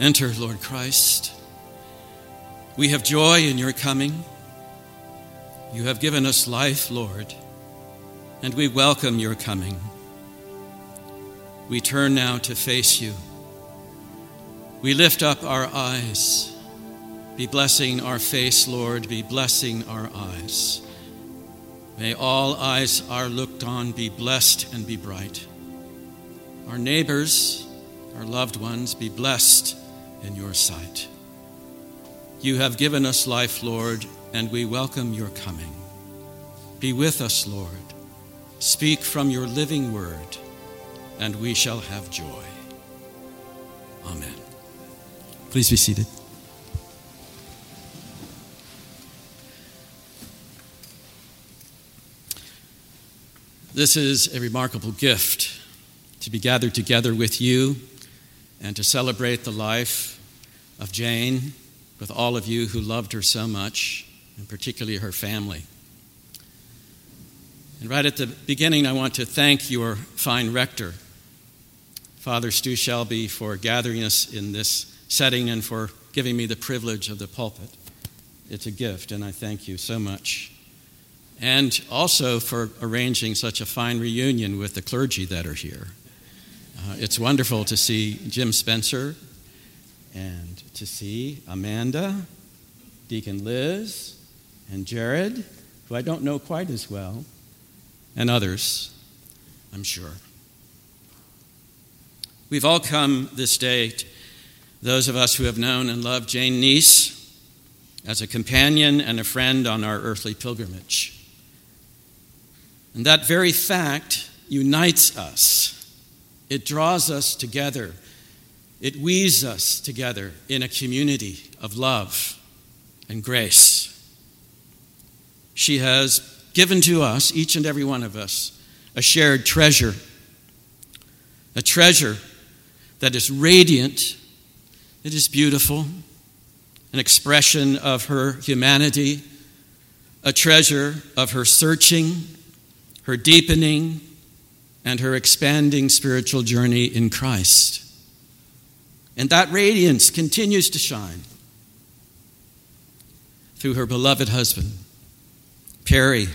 Enter, Lord Christ. We have joy in your coming. You have given us life, Lord, and we welcome your coming. We turn now to face you. We lift up our eyes. Be blessing our face, Lord. Be blessing our eyes. May all eyes are looked on be blessed and be bright. Our neighbors, our loved ones, be blessed in your sight. You have given us life, Lord, and we welcome your coming. Be with us, Lord. Speak from your living word, and we shall have joy. Amen. Please be seated. This is a remarkable gift to be gathered together with you and to celebrate the life of Jane with all of you who loved her so much, and particularly her family. And right at the beginning, I want to thank your fine rector, Father Stu Shelby, for gathering us in this setting and for giving me the privilege of the pulpit. It's a gift, and I thank you so much. And also for arranging such a fine reunion with the clergy that are here. Uh, it's wonderful to see Jim Spencer and to see Amanda, Deacon Liz, and Jared, who I don't know quite as well, and others, I'm sure. We've all come this day, those of us who have known and loved Jane Nies, as a companion and a friend on our earthly pilgrimage. And that very fact unites us it draws us together. It weaves us together in a community of love and grace. She has given to us, each and every one of us, a shared treasure. A treasure that is radiant, it is beautiful, an expression of her humanity, a treasure of her searching, her deepening, and her expanding spiritual journey in Christ. And that radiance continues to shine through her beloved husband, Perry,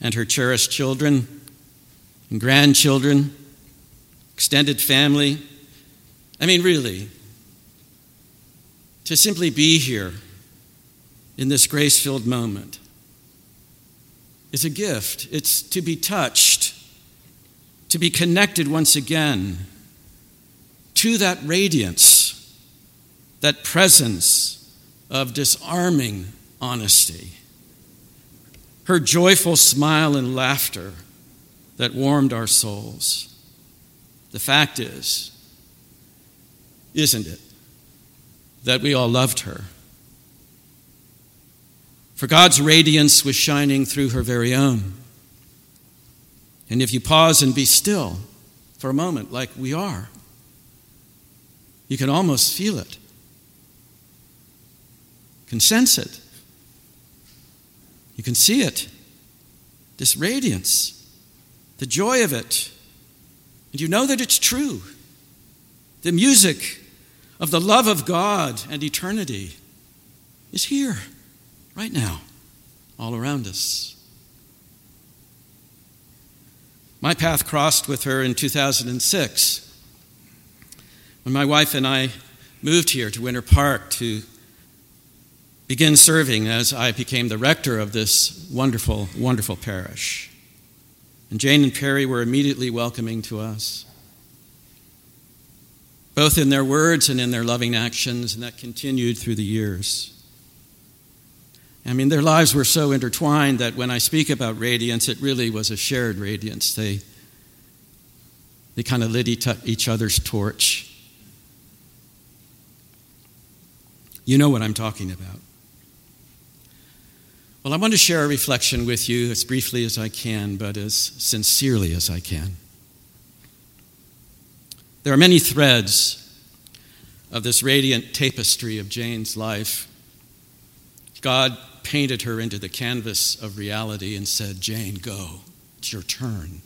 and her cherished children and grandchildren, extended family. I mean, really, to simply be here in this grace filled moment is a gift. It's to be touched to be connected once again to that radiance, that presence of disarming honesty. Her joyful smile and laughter that warmed our souls. The fact is, isn't it, that we all loved her? For God's radiance was shining through her very own. And if you pause and be still for a moment, like we are, you can almost feel it, can sense it, you can see it, this radiance, the joy of it. And you know that it's true. The music of the love of God and eternity is here, right now, all around us. My path crossed with her in 2006 when my wife and I moved here to Winter Park to begin serving as I became the rector of this wonderful, wonderful parish. And Jane and Perry were immediately welcoming to us, both in their words and in their loving actions, and that continued through the years. I mean, their lives were so intertwined that when I speak about radiance, it really was a shared radiance. They, they kind of lit each other's torch. You know what I'm talking about. Well, I want to share a reflection with you as briefly as I can, but as sincerely as I can. There are many threads of this radiant tapestry of Jane's life. God painted her into the canvas of reality and said, Jane, go, it's your turn.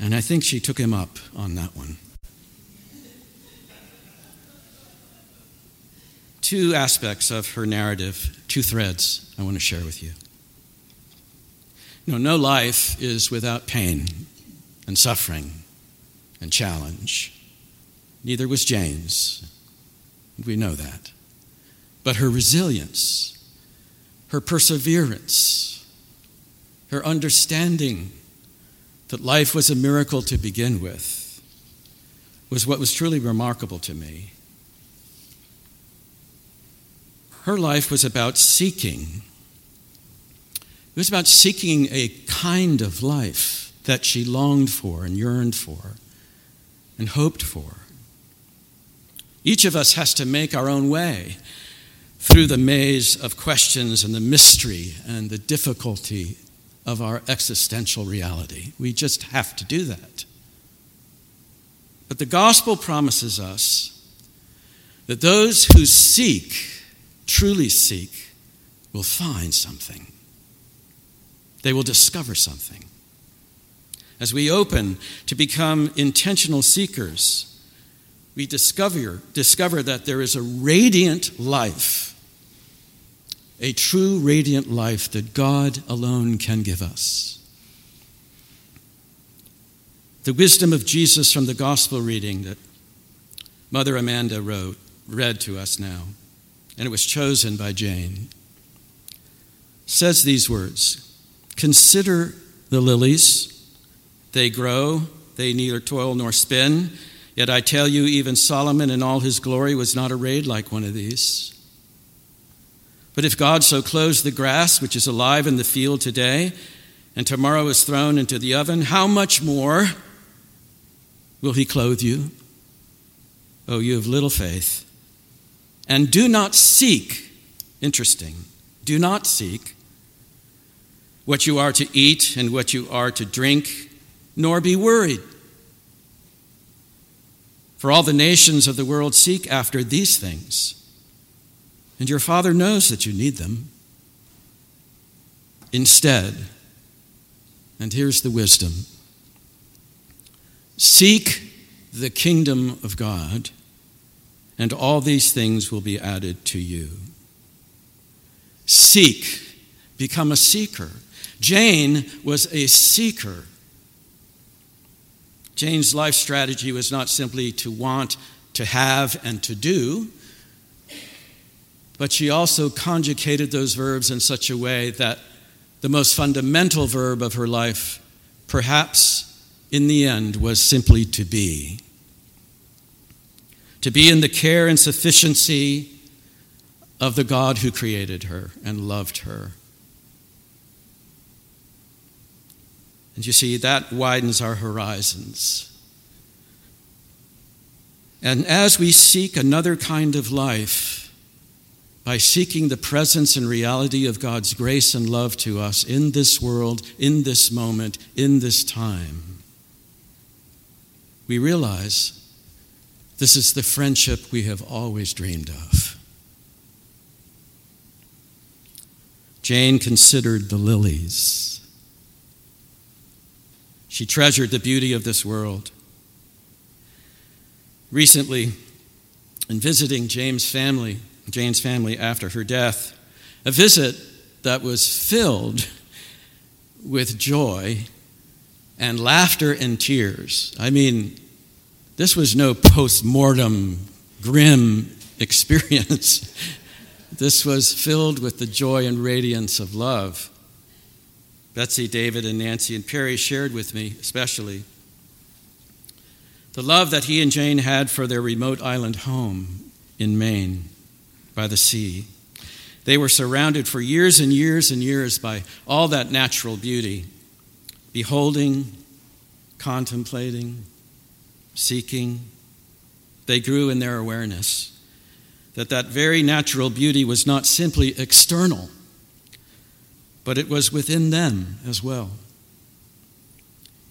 And I think she took him up on that one. two aspects of her narrative, two threads I want to share with you. you know, no life is without pain and suffering and challenge. Neither was Jane's. We know that. But her resilience, her perseverance, her understanding that life was a miracle to begin with was what was truly remarkable to me. Her life was about seeking. It was about seeking a kind of life that she longed for and yearned for and hoped for. Each of us has to make our own way through the maze of questions and the mystery and the difficulty of our existential reality. We just have to do that. But the gospel promises us that those who seek, truly seek, will find something. They will discover something. As we open to become intentional seekers, we discover, discover that there is a radiant life, a true radiant life that God alone can give us. The wisdom of Jesus from the gospel reading that Mother Amanda wrote, read to us now, and it was chosen by Jane, says these words Consider the lilies, they grow, they neither toil nor spin. Yet I tell you, even Solomon in all his glory was not arrayed like one of these. But if God so clothes the grass, which is alive in the field today, and tomorrow is thrown into the oven, how much more will he clothe you? Oh, you have little faith. And do not seek, interesting, do not seek what you are to eat and what you are to drink, nor be worried. For all the nations of the world seek after these things, and your Father knows that you need them. Instead, and here's the wisdom seek the kingdom of God, and all these things will be added to you. Seek, become a seeker. Jane was a seeker. Jane's life strategy was not simply to want, to have, and to do, but she also conjugated those verbs in such a way that the most fundamental verb of her life, perhaps in the end, was simply to be. To be in the care and sufficiency of the God who created her and loved her. And you see, that widens our horizons. And as we seek another kind of life, by seeking the presence and reality of God's grace and love to us in this world, in this moment, in this time, we realize this is the friendship we have always dreamed of. Jane considered the lilies. She treasured the beauty of this world. Recently, in visiting James' family, Jane's family after her death, a visit that was filled with joy and laughter and tears. I mean, this was no post mortem, grim experience. this was filled with the joy and radiance of love. Betsy, David, and Nancy and Perry shared with me, especially, the love that he and Jane had for their remote island home in Maine by the sea. They were surrounded for years and years and years by all that natural beauty, beholding, contemplating, seeking. They grew in their awareness that that very natural beauty was not simply external but it was within them as well.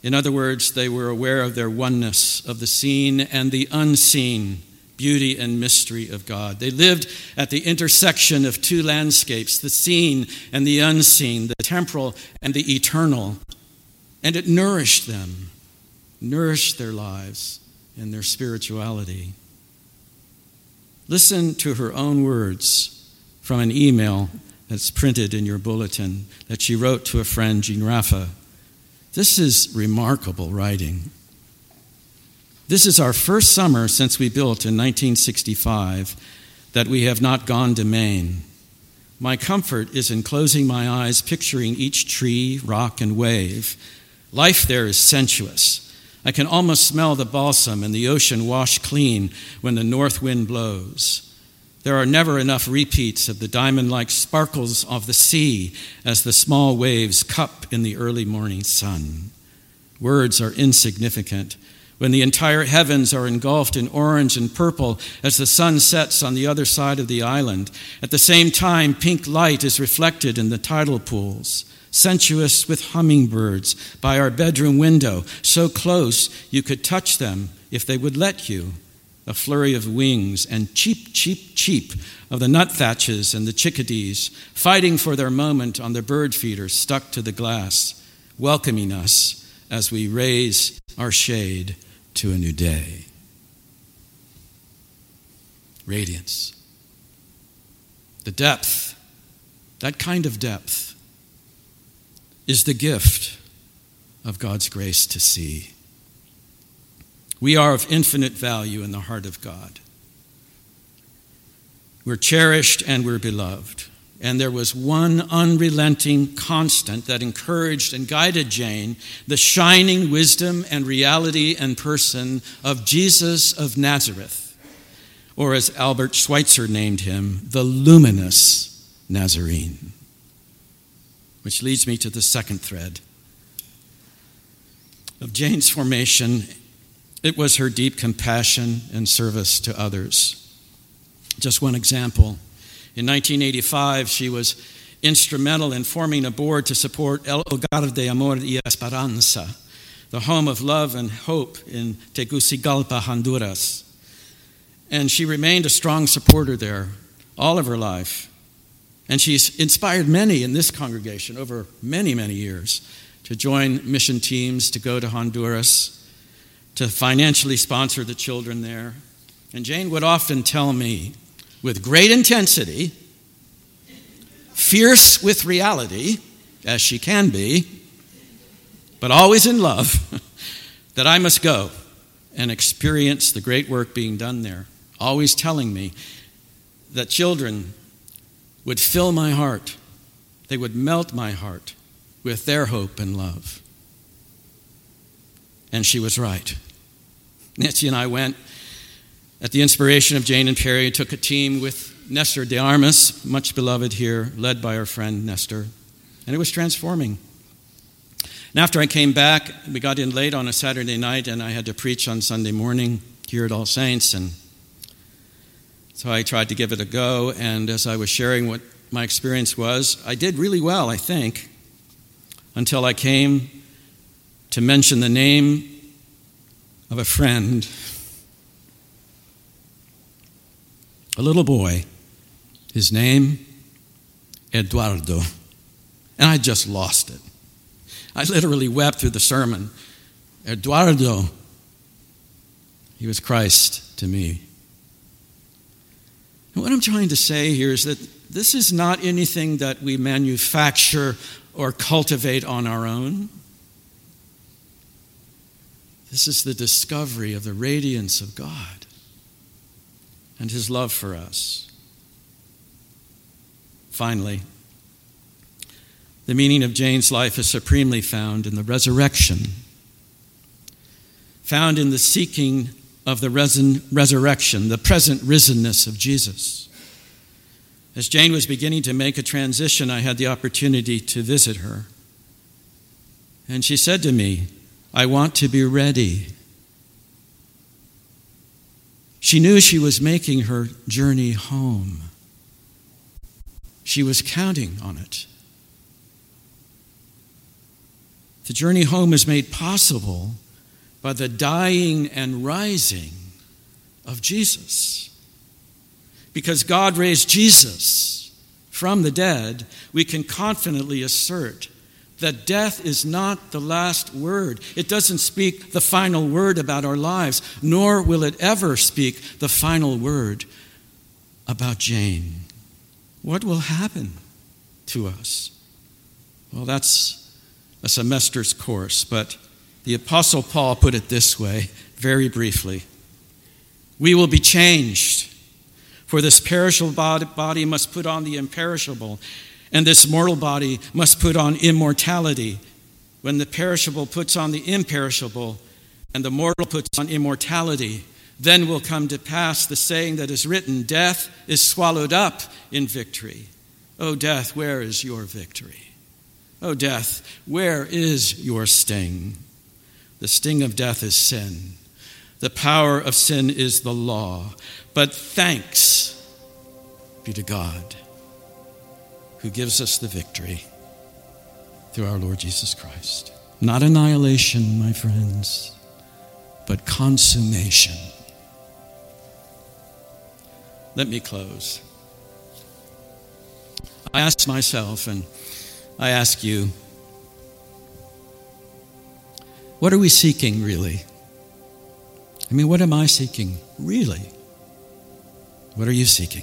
In other words, they were aware of their oneness, of the seen and the unseen beauty and mystery of God. They lived at the intersection of two landscapes, the seen and the unseen, the temporal and the eternal. And it nourished them, nourished their lives and their spirituality. Listen to her own words from an email that's printed in your bulletin that she wrote to a friend, Jean Raffa. This is remarkable writing. This is our first summer since we built in 1965 that we have not gone to Maine. My comfort is in closing my eyes, picturing each tree, rock, and wave. Life there is sensuous. I can almost smell the balsam and the ocean washed clean when the north wind blows. There are never enough repeats of the diamond like sparkles of the sea as the small waves cup in the early morning sun. Words are insignificant when the entire heavens are engulfed in orange and purple as the sun sets on the other side of the island. At the same time, pink light is reflected in the tidal pools, sensuous with hummingbirds by our bedroom window, so close you could touch them if they would let you. A flurry of wings and cheep, cheep, cheep of the nuthatches and the chickadees, fighting for their moment on the bird feeders stuck to the glass, welcoming us as we raise our shade to a new day. Radiance. The depth, that kind of depth, is the gift of God's grace to see. We are of infinite value in the heart of God. We're cherished and we're beloved. And there was one unrelenting constant that encouraged and guided Jane the shining wisdom and reality and person of Jesus of Nazareth, or as Albert Schweitzer named him, the luminous Nazarene. Which leads me to the second thread of Jane's formation. It was her deep compassion and service to others. Just one example. In 1985, she was instrumental in forming a board to support El Hogar de Amor y Esperanza, the home of love and hope in Tegucigalpa, Honduras. And she remained a strong supporter there all of her life. And she's inspired many in this congregation over many, many years to join mission teams, to go to Honduras, to financially sponsor the children there. And Jane would often tell me with great intensity, fierce with reality, as she can be, but always in love, that I must go and experience the great work being done there. Always telling me that children would fill my heart, they would melt my heart with their hope and love. And she was right. Nancy and I went at the inspiration of Jane and Perry, I took a team with Nestor de Armas, much beloved here, led by our friend Nestor, and it was transforming. And after I came back, we got in late on a Saturday night, and I had to preach on Sunday morning here at All Saints, and so I tried to give it a go. And as I was sharing what my experience was, I did really well, I think, until I came to mention the name of a friend a little boy, his name, Eduardo. And I just lost it. I literally wept through the sermon. Eduardo, he was Christ to me. And what I'm trying to say here is that this is not anything that we manufacture or cultivate on our own. This is the discovery of the radiance of God and his love for us. Finally, the meaning of Jane's life is supremely found in the resurrection, found in the seeking of the resurrection, the present risenness of Jesus. As Jane was beginning to make a transition, I had the opportunity to visit her. And she said to me, I want to be ready she knew she was making her journey home. She was counting on it. The journey home is made possible by the dying and rising of Jesus. Because God raised Jesus from the dead, we can confidently assert that death is not the last word. It doesn't speak the final word about our lives, nor will it ever speak the final word about Jane? What will happen to us? Well, that's a semester's course, but the Apostle Paul put it this way, very briefly We will be changed, for this perishable body must put on the imperishable, and this mortal body must put on immortality. When the perishable puts on the imperishable, and the mortal puts on immortality, then will come to pass the saying that is written Death is swallowed up in victory. O death, where is your victory? O death, where is your sting? The sting of death is sin. The power of sin is the law. But thanks be to God who gives us the victory through our Lord Jesus Christ. Not annihilation, my friends, but consummation. Let me close. I ask myself, and I ask you, what are we seeking really? I mean, what am I seeking really? What are you seeking?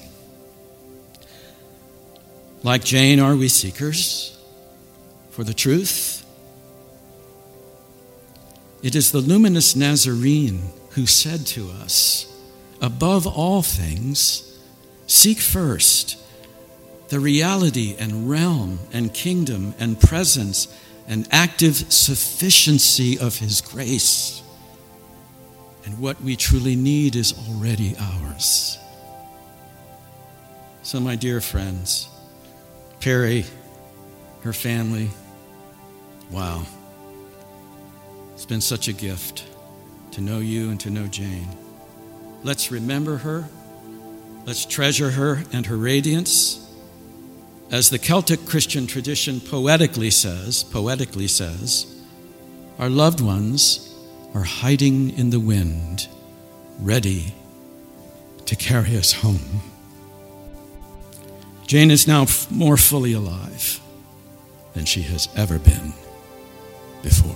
Like Jane, are we seekers for the truth? It is the luminous Nazarene who said to us, above all things, seek first the reality and realm and kingdom and presence and active sufficiency of His grace. And what we truly need is already ours. So, my dear friends, Perry, her family, wow. It's been such a gift to know you and to know Jane. Let's remember her. Let's treasure her and her radiance. As the Celtic Christian tradition poetically says, poetically says, our loved ones are hiding in the wind, ready to carry us home. Jane is now more fully alive than she has ever been before.